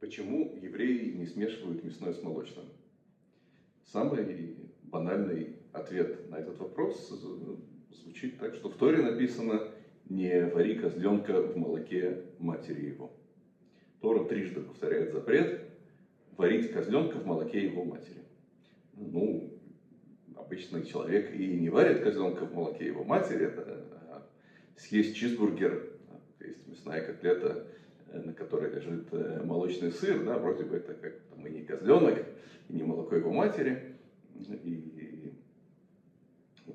Почему евреи не смешивают мясное с молочным? Самый банальный ответ на этот вопрос звучит так, что в Торе написано «не вари козленка в молоке матери его». Тора трижды повторяет запрет варить козленка в молоке его матери. Ну, обычный человек и не варит козленка в молоке его матери, это а, съесть чизбургер, то есть мясная котлета, на которой лежит э, молочный сыр, да, вроде бы это как там, и не козленок, и не молоко его матери. И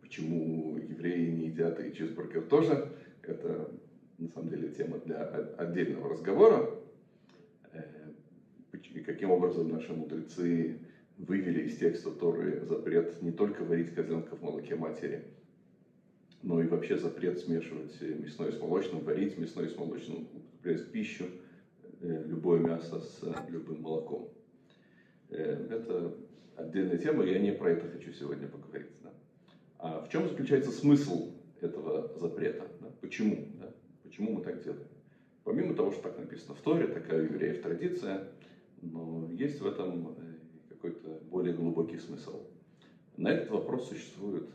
почему евреи не едят и чизбургер тоже, это на самом деле тема для отдельного разговора. Э, и каким образом наши мудрецы вывели из текста Торы запрет не только варить козленка в молоке матери, но и вообще запрет смешивать мясное с молочным, варить мясное с молочным, употреблять пищу э, любое мясо с любым молоком. Э, это отдельная тема, я не про это хочу сегодня поговорить. Да. А в чем заключается смысл этого запрета? Да? Почему? Да? Почему мы так делаем? Помимо того, что так написано в Торе, такая у евреев традиция, но есть в этом э, какой-то более глубокий смысл. На этот вопрос существует,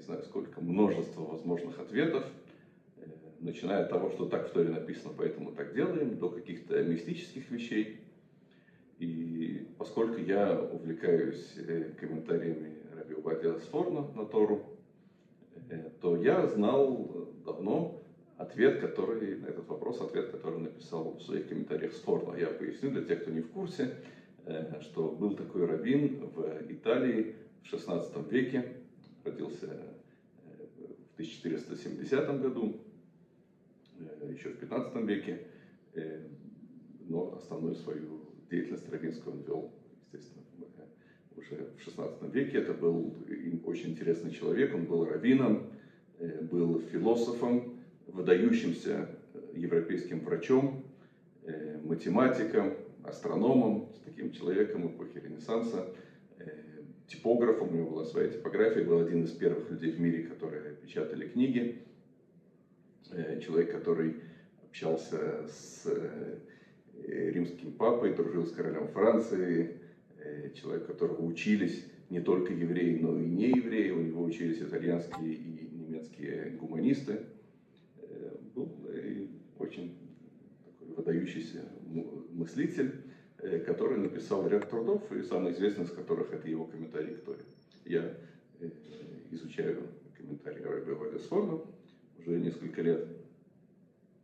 не знаю сколько, множество возможных ответов, э, начиная от того, что так в Торе написано, поэтому так делаем, до каких-то мистических вещей. И поскольку я увлекаюсь э, комментариями Раби Убадия Сфорна на Тору, то я знал давно ответ, который, на этот вопрос, ответ, который написал в своих комментариях Сфорна. Я поясню для тех, кто не в курсе. Э, что был такой раввин в Италии в 16 веке, родился э, в 1470 году, э, еще в 15 веке, но основную свою деятельность раввинскую он вел, естественно, уже в 16 веке. Это был очень интересный человек, он был раввином, был философом, выдающимся европейским врачом, математиком, астрономом, с таким человеком эпохи Ренессанса, э, типографом, у него была своя типография, был один из первых людей в мире, которые печатали книги, э, человек, который общался с э, римским папой, дружил с королем Франции, человек, которого учились не только евреи, но и не евреи, у него учились итальянские и немецкие гуманисты, был очень такой выдающийся мыслитель, э, который написал ряд трудов, и самый известный из которых это его комментарий к Торе. Я э, изучаю комментарии Раби Вадисфорна уже несколько лет,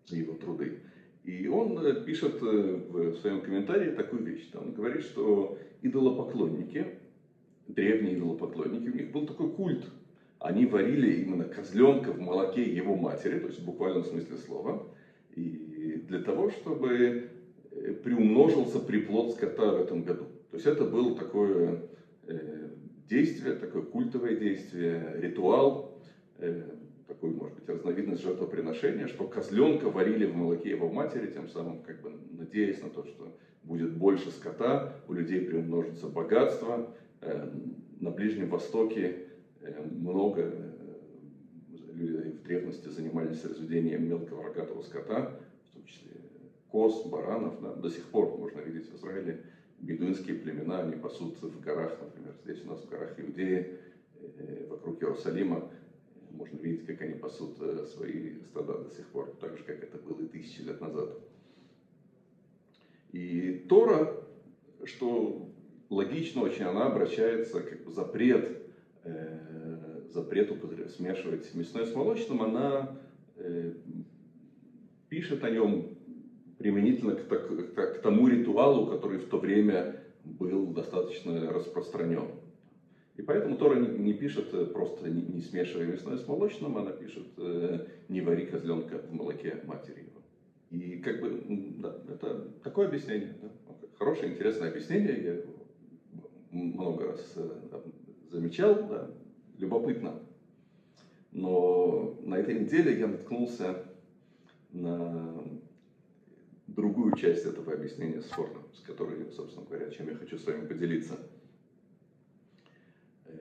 его труды. И он э, пишет в своем комментарии такую вещь. Он говорит, что идолопоклонники, древние идолопоклонники, у них был такой культ. Они варили именно козленка в молоке его матери, то есть в буквальном смысле слова, и для того, чтобы Э, приумножился приплод скота в этом году. То есть это было такое э, действие, такое культовое действие, ритуал, э, такой, может быть, разновидность жертвоприношения, что козленка варили в молоке его матери, тем самым как бы надеясь на то, что будет больше скота, у людей приумножится богатство. На Ближнем Востоке много людей в древности занимались разведением мелкого рогатого скота, в том числе коз, баранов. Да, до сих пор можно видеть в Израиле бедуинские племена, они пасутся в горах, например, здесь у нас в горах Иудеи, э, вокруг Иерусалима, можно видеть, как они пасут э, свои стада до сих пор, так же, как это было и тысячи лет назад. И Тора, что логично очень, она обращается, как бы запрет, э, запрет смешивать мясное с молочным, она э, пишет о нем применительно к, к, к тому ритуалу, который в то время был достаточно распространен. И поэтому Тора не, не пишет э, просто не, не смешивая мясное с молочным, она пишет э, не вари козленка в молоке матери его. И как бы, да, это такое объяснение, да, хорошее, интересное объяснение, я много раз э, замечал, да, любопытно. Но на этой неделе я наткнулся на другую часть этого объяснения Сфорна, с которой, собственно говоря, чем я хочу с вами поделиться. Э,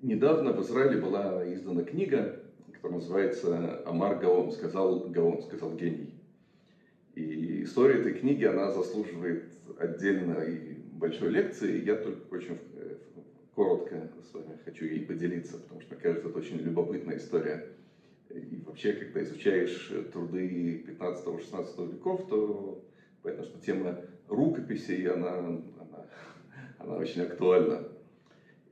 недавно в Израиле была издана книга, которая называется «Амар Гаон», сказал Гаон, сказал гений. И И история этой книги, она заслуживает отдельной большой лекции. Я только очень э, коротко с вами хочу ей поделиться, потому что, мне кажется, это очень любопытная история. И вообще, когда изучаешь труды 15-16 веков, то понятно, что тема рукописей, она, она, она очень актуальна.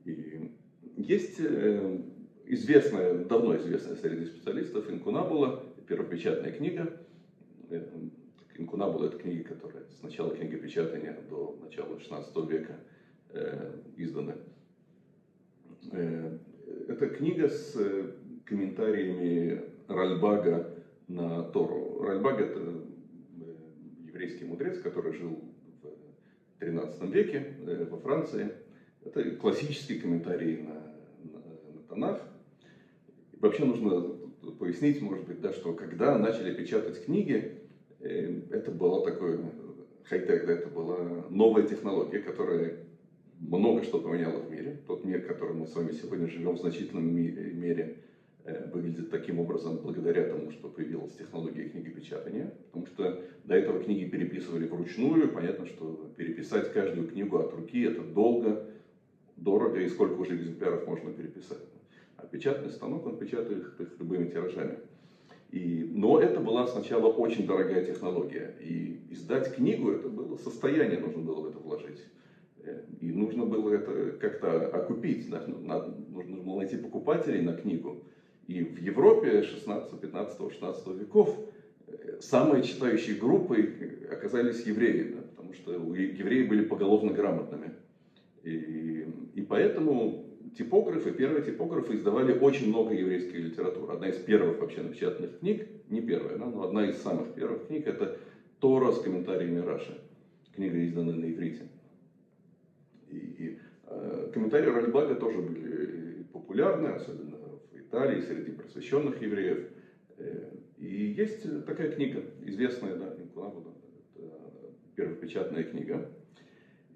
И есть э, известная, давно известная среди специалистов инкунабула, первопечатная книга. Э, инкунабула – это книги, которые с начала книгопечатания до начала 16 века э, изданы. Это книга с комментариями Ральбага на Тору. Ральбаг – это еврейский мудрец, который жил в 13 веке во Франции. Это классический комментарий на, на, на Танах. Вообще нужно пояснить, может быть, да, что когда начали печатать книги, э, это было такое хай-тек, это была новая технология, которая много что поменяла в мире. Тот мир, в котором мы с вами сегодня живем, в значительном мере э, выглядит таким образом благодаря тому, что появилась технология книгопечатания. Потому что до этого книги переписывали вручную. Понятно, что переписать каждую книгу от руки это долго, дорого и сколько уже экземпляров можно переписать. А печатный станок, он печатает их любыми тиражами. И, но это была сначала очень дорогая технология. И издать книгу, это было состояние, нужно было в это вложить. Э, и нужно было это как-то окупить. Нужно было найти покупателей на книгу. И в Европе 16, 15, 16 веков э, самой читающей группой оказались евреи, да? потому что евреи были поголовно грамотными. И, и поэтому типографы, первые типографы издавали очень много еврейской литературы. Одна из первых вообще напечатанных книг, не первая, да, но одна из самых первых книг, это Тора с комментариями Раши. Книга издана на иврите. И, и э, комментарии Ральбага тоже были популярны, особенно Италии, среди просвещенных евреев. Э, и есть такая книга, известная, да, первопечатная книга,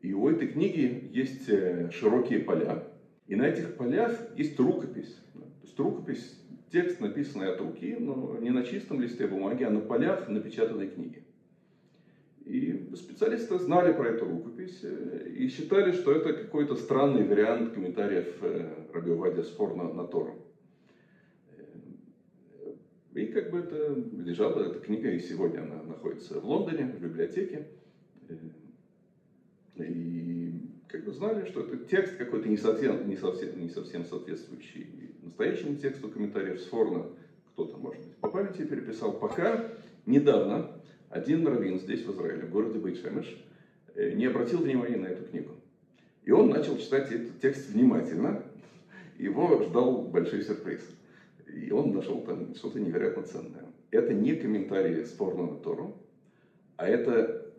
и у этой книги есть э, широкие поля. И на этих полях есть рукопись. То есть рукопись, текст, написанный от руки, но не на чистом листе бумаги, а на полях напечатанной книги. И специалисты знали про эту рукопись э, и считали, что это какой-то странный вариант комментариев э, Раби Вадя Сфорна на Тору. И как бы это лежала эта книга, и сегодня она находится в Лондоне, в библиотеке. И как бы знали, что это текст какой-то не совсем, не совсем, не совсем соответствующий настоящему тексту комментариев Сфорна. Кто-то, может быть, по памяти переписал. Пока недавно один раввин здесь, в Израиле, в городе Бейшемеш, э, не обратил внимания на эту книгу. И он начал читать этот текст внимательно. Его ждал большой сюрприз. И он нашел там что-то невероятно ценное. Это не комментарии Сфорна на Тору, а это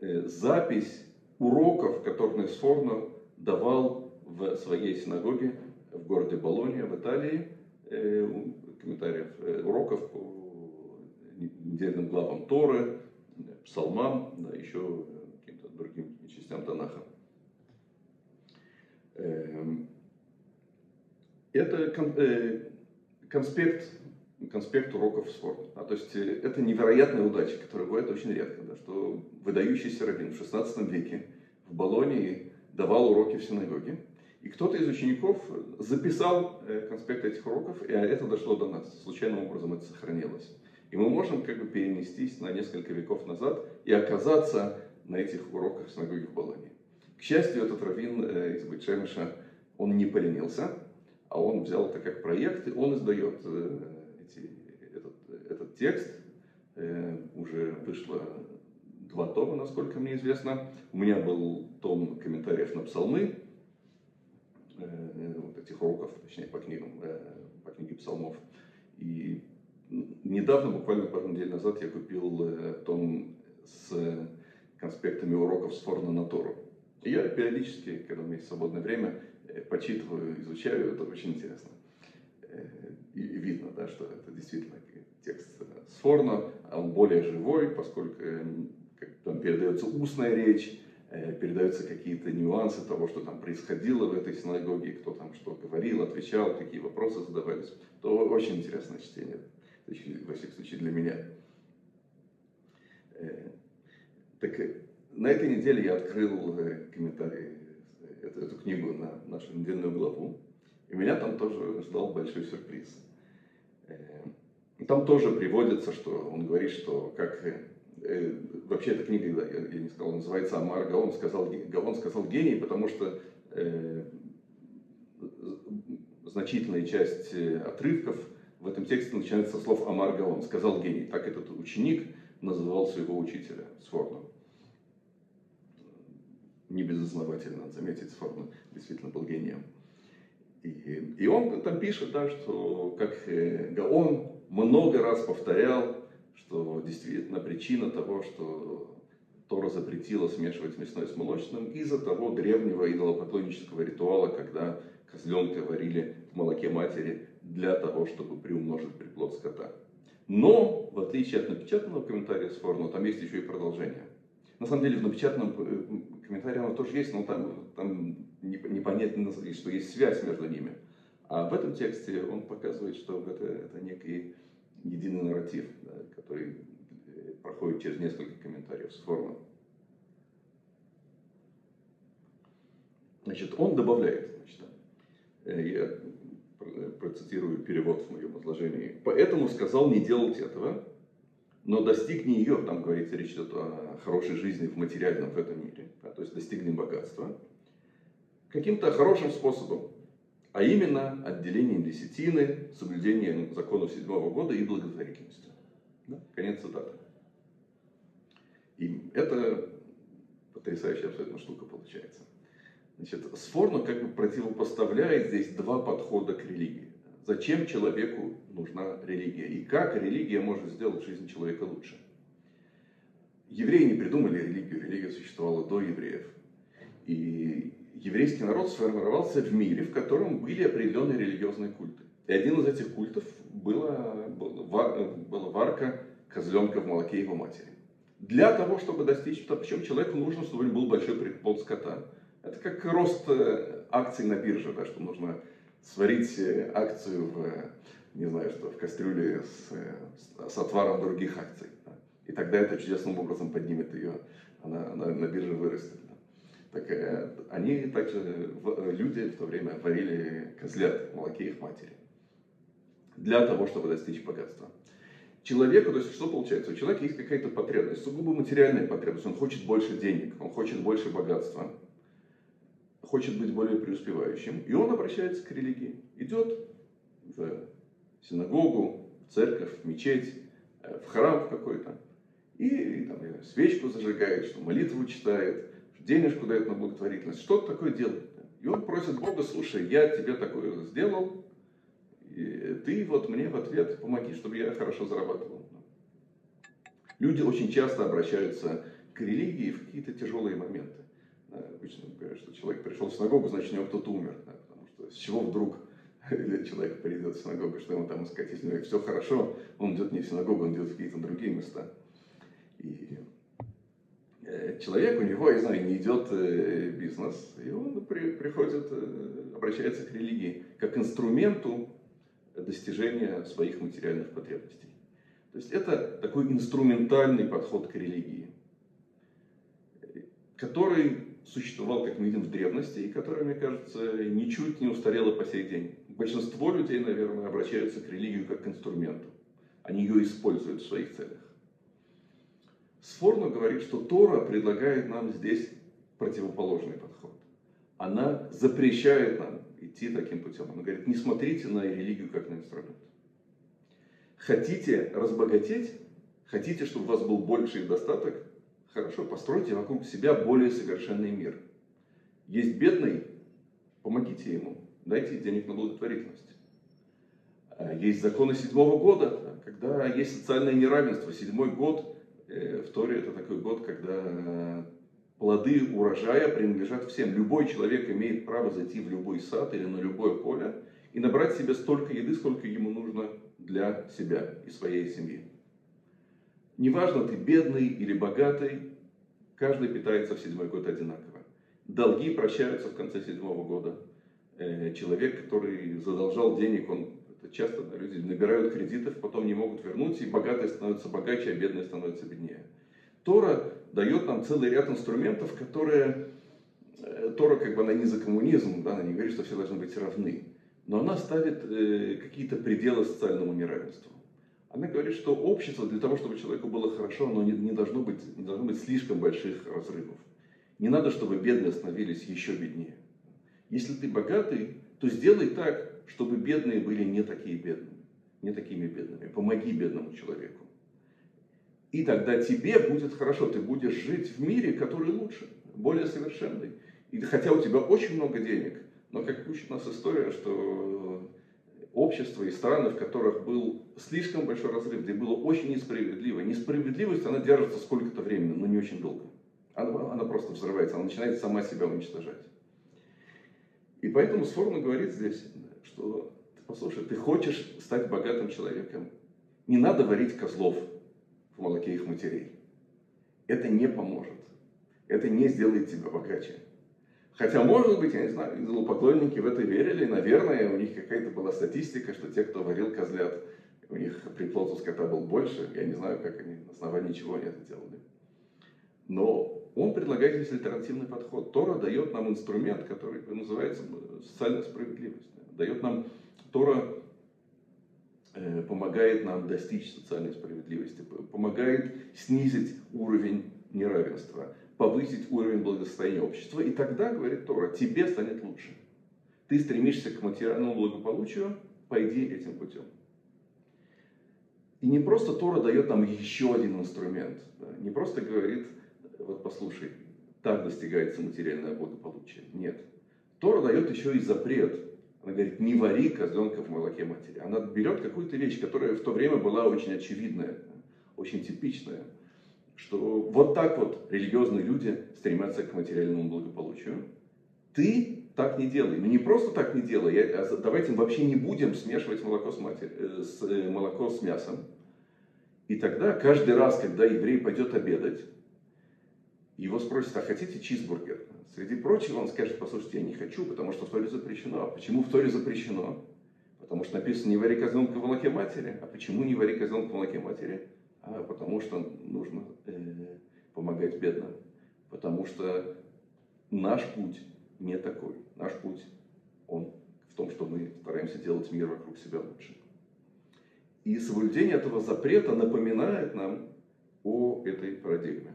э, запись уроков, которые Сфорно давал в своей синагоге в городе Болония в Италии, э, комментариев э, уроков по недельным главам Торы, псалмам, да, еще каким-то другим частям Танаха. Эм, это э, конспект, конспект уроков Сфорна. А, то есть это невероятная удача, которая бывает очень редко, да, что выдающийся раввин в 16 веке в Болонии давал уроки в синагоге. И кто-то из учеников записал э, конспект этих уроков, и это дошло до нас. Случайным образом это сохранилось. И мы можем как бы перенестись на несколько веков назад и оказаться на этих уроках в синагоге в Болонии. К счастью, этот раввин э, из Бетшемиша, он не поленился, а он взял это как проект, и он издает э, эти, этот, этот текст. Уже вышло два тома, насколько мне известно. У меня был том комментариев на псалмы, э, вот этих уроков, точнее, по книгам, э, по книге псалмов. И недавно, буквально пару недель назад, я купил э, том с конспектами уроков с Форна на. И я периодически, когда у меня есть свободное время, почитываю, изучаю, это очень интересно. И видно, да, что это действительно текст с Форна, он более живой, поскольку там передается устная речь, э, передаются какие-то нюансы того, что там происходило в этой синагоге, кто там что говорил, отвечал, какие вопросы задавались, то очень интересное чтение, во всяком случае для меня. Э, Так на этой неделе я открыл комментарий, эту, эту книгу на нашу недельную главу, и меня там тоже ждал большой сюрприз. Там тоже приводится, что он говорит, что как э, вообще эта книга, я, не сказал, называется Амар Гаон сказал, Гаон сказал гений, потому что э, значительная часть э, отрывков в этом тексте начинается со слов Амар Гаон, сказал гений. Так этот ученик называл своего учителя Сфорна. Не безосновательно, заметить, Сфорна действительно был гением. И, и он там пишет, да, что как э, Гаон много раз повторял, что действительно причина того, что Тора запретила смешивать мясное с молочным, из-за того древнего идолопоклоннического ритуала, когда козленка варили в молоке матери для того, чтобы приумножить приплод скота. Но, в отличие от напечатанного комментария с Форно, там есть еще и продолжение. На самом деле, в напечатанном э, комментарии оно тоже есть, но там, там непонятно, что есть связь между ними. А в этом тексте он показывает, что это, это некий единый нарратив, да, который э, проходит через несколько комментариев с формы. Значит, он добавляет, значит, э, я процитирую перевод в моем изложении. Поэтому сказал не делать этого, но достигни ее, там говорится, речь идет о хорошей жизни в материальном в этом мире, да, то есть достигни богатства, каким-то хорошим способом, а именно отделением десятины, соблюдением законов седьмого года и благотворительностью. Да? Конец цитаты. И это потрясающая абсолютно штука получается. Значит, Сфорно как бы противопоставляет здесь два подхода к религии. Зачем человеку нужна религия и как религия может сделать жизнь человека лучше. Евреи не придумали религию, религия существовала до евреев. И еврейский народ сформировался в мире, в котором были определенные религиозные культы. И один из этих культов была, была, варка козленка в молоке его матери. Для того, чтобы достичь, причем человеку нужно, чтобы у был большой приплод скота. Это как рост э, акций на бирже, да, что нужно сварить э, акцию в, не знаю что, в кастрюле с, э, с отваром других акций. Да. И тогда это чудесным образом поднимет ее, она, она на бирже вырастет. Так э, они также, э, люди в то время варили козлят в молоке их матери. Для того, чтобы достичь богатства. Человеку, то есть что получается? У человека есть какая-то потребность, сугубо материальная потребность. Он хочет больше денег, он хочет больше богатства, хочет быть более преуспевающим. И он обращается к религии. Идет в синагогу, в церковь, в мечеть, э, в храм какой-то. И там, свечку зажигает, что молитву читает, денежку дает на благотворительность, что-то такое делает. И он просит Бога, слушай, я тебе такое сделал, и ты вот мне в ответ помоги, чтобы я хорошо зарабатывал. Люди очень часто обращаются к религии в какие-то тяжелые моменты. Обычно говорят, что человек пришел в синагогу, значит, у него кто-то умер. Да, потому что с чего вдруг человек придет в синагогу, что ему там искать, если у него все хорошо, он идет не в синагогу, он идет в какие-то другие места. И Э, человек, у него, я знаю, не идет э, бизнес, и он при, приходит, э, обращается к религии как инструменту достижения своих материальных потребностей. То есть это такой инструментальный подход к религии, который существовал, как мы видим, в древности, и который, мне кажется, ничуть не устарело по сей день. Большинство людей, наверное, обращаются к религии как к инструменту. Они ее используют в своих целях. Сфорно говорит, что Тора предлагает нам здесь противоположный подход. Она запрещает нам идти таким путем. Она говорит, не смотрите на религию как на инструмент. Хотите разбогатеть, хотите, чтобы у вас был больший достаток, хорошо, постройте вокруг себя более совершенный мир. Есть бедный, помогите ему, дайте денег на благотворительность. А есть законы седьмого года, когда есть социальное неравенство. Седьмой год Э, в Торе это такой год, когда плоды урожая принадлежат всем. Любой человек имеет право зайти в любой сад или на любое поле и набрать себе столько еды, сколько ему нужно для себя и своей семьи. Неважно, ты бедный или богатый, каждый питается в седьмой год одинаково. Долги прощаются в конце седьмого года. Э, человек, который задолжал денег, он часто люди набирают кредитов, потом не могут вернуть, и богатые становятся богаче, а бедные становятся беднее. Тора дает нам целый ряд инструментов, которые э, Тора, как бы она не за коммунизм, да, она не говорит, что все должны быть равны, но она ставит э, какие-то пределы социальному неравенству. Она говорит, что общество для того, чтобы человеку было хорошо, оно не, не, должно, быть, не должно быть слишком больших разрывов. Не надо, чтобы бедные становились еще беднее. Если ты богатый, то сделай так, чтобы бедные были не такие бедными, не такими бедными. Помоги бедному человеку. И тогда тебе будет хорошо, ты будешь жить в мире, который лучше, более совершенный. И хотя у тебя очень много денег, но как учит нас история, что общества и страны, в которых был слишком большой разрыв, где было очень несправедливо. Несправедливость, она держится сколько-то времени, но не очень долго. Она, она просто взрывается, она начинает сама себя уничтожать. И поэтому Сформа говорит здесь, что, послушай, ты хочешь стать богатым человеком, не надо варить козлов в молоке их матерей. Это не поможет. Это не сделает тебя богаче. Хотя, может быть, я не знаю, идолопоклонники в это верили, наверное, у них какая-то была статистика, что те, кто варил козлят, у них приплод у скота был больше, я не знаю, как они, на основании чего они это делали. Но он предлагает здесь альтернативный подход. Тора дает нам инструмент, который называется социальная справедливость. Дает нам, Тора э, помогает нам достичь социальной справедливости, помогает снизить уровень неравенства, повысить уровень благосостояния общества. И тогда, говорит Тора, тебе станет лучше. Ты стремишься к материальному благополучию, пойди этим путем. И не просто Тора дает нам еще один инструмент. Да? Не просто говорит, вот послушай, так достигается материальное благополучие. Нет. Тора дает еще и запрет. Она говорит, не вари козленка в молоке матери. Она берет какую-то вещь, которая в то время была очень очевидная, очень типичная что вот так вот религиозные люди стремятся к материальному благополучию. Ты так не делай. Ну не просто так не делай, а давайте вообще не будем смешивать молоко с, матер... Э, с, э, молоко с мясом. И тогда каждый раз, когда еврей пойдет обедать, его спросят, а хотите чизбургер? Среди прочего он скажет, послушайте, я не хочу, потому что в Торе запрещено. А почему в Торе запрещено? Потому что написано, не вари козленка в молоке матери. А почему не вари козленка в молоке матери? А потому что нужно э, помогать бедным. Потому что наш путь не такой. Наш путь, он в том, что мы стараемся делать мир вокруг себя лучше. И соблюдение этого запрета напоминает нам о этой парадигме.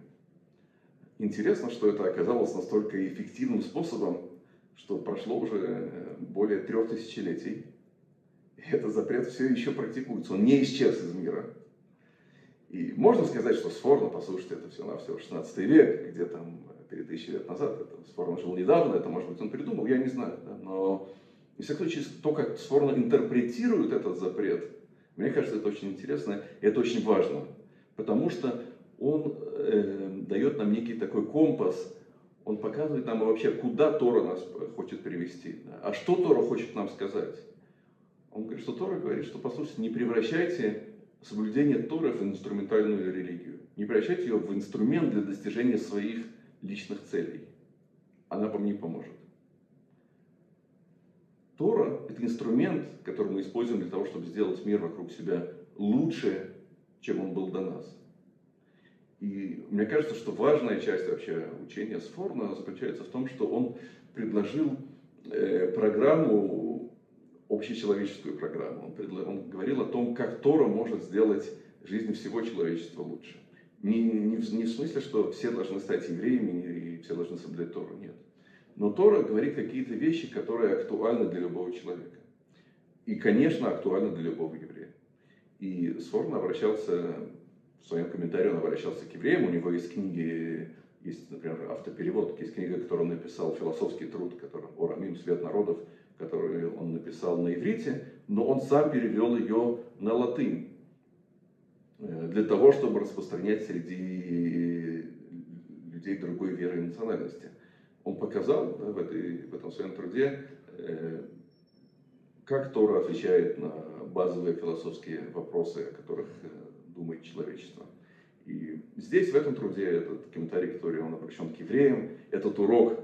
Интересно, что это оказалось настолько эффективным способом, что прошло уже э, более трех тысячелетий. И этот запрет все еще практикуется. Он не исчез из мира. И можно сказать, что Сфорно, послушайте, это все на все 16 век, где там перед тысячи лет назад, это Сфорно жил недавно, это, может быть, он придумал, я не знаю. Да? Но, в всяком случае, то, как Сфорно интерпретирует этот запрет, мне кажется, это очень интересно, и это очень важно, потому что он э, дает нам некий такой компас, он показывает нам вообще, куда Тора нас хочет привести, да? а что Тора хочет нам сказать. Он говорит, что Тора говорит, что, послушайте, не превращайте соблюдение Торы в инструментальную религию. Не превращать ее в инструмент для достижения своих личных целей. Она вам не поможет. Тора – это инструмент, который мы используем для того, чтобы сделать мир вокруг себя лучше, чем он был до нас. И мне кажется, что важная часть вообще учения Сфорна заключается в том, что он предложил э, программу общечеловеческую программу. Он, предла... он говорил о том, как Тора может сделать жизнь всего человечества лучше. Не, не, в, не в смысле, что все должны стать евреями и все должны соблюдать Тору, нет. Но Тора говорит какие-то вещи, которые актуальны для любого человека. И, конечно, актуальны для любого еврея. И Сфорн обращался, в своем комментарии он обращался к евреям, у него есть книги, есть, например, автоперевод, есть книга, которую он написал, философский труд, который «Орамим. Свет народов», которую он написал на иврите, но он сам перевел ее на латынь э, для того, чтобы распространять среди людей другой веры и национальности. Он показал да, в, этой, в этом своем труде, э, как Тора отвечает на базовые философские вопросы, о которых э, думает человечество. И здесь, в этом труде, этот комментарий, который он обращен к евреям, этот урок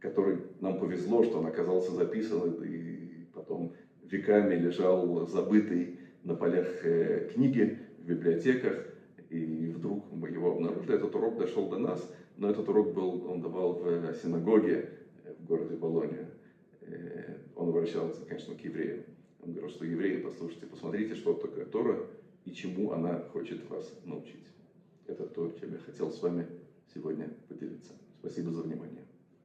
который нам повезло, что он оказался записан и потом веками лежал забытый на полях э, книги в библиотеках, и вдруг мы его обнаружили. Этот урок дошел до нас, но этот урок был, он давал в синагоге в городе Болония. Он обращался, конечно, к евреям. Он говорил, что евреи, послушайте, посмотрите, что такое Тора и чему она хочет вас научить. Это то, чем я хотел с вами сегодня поделиться. Спасибо за внимание.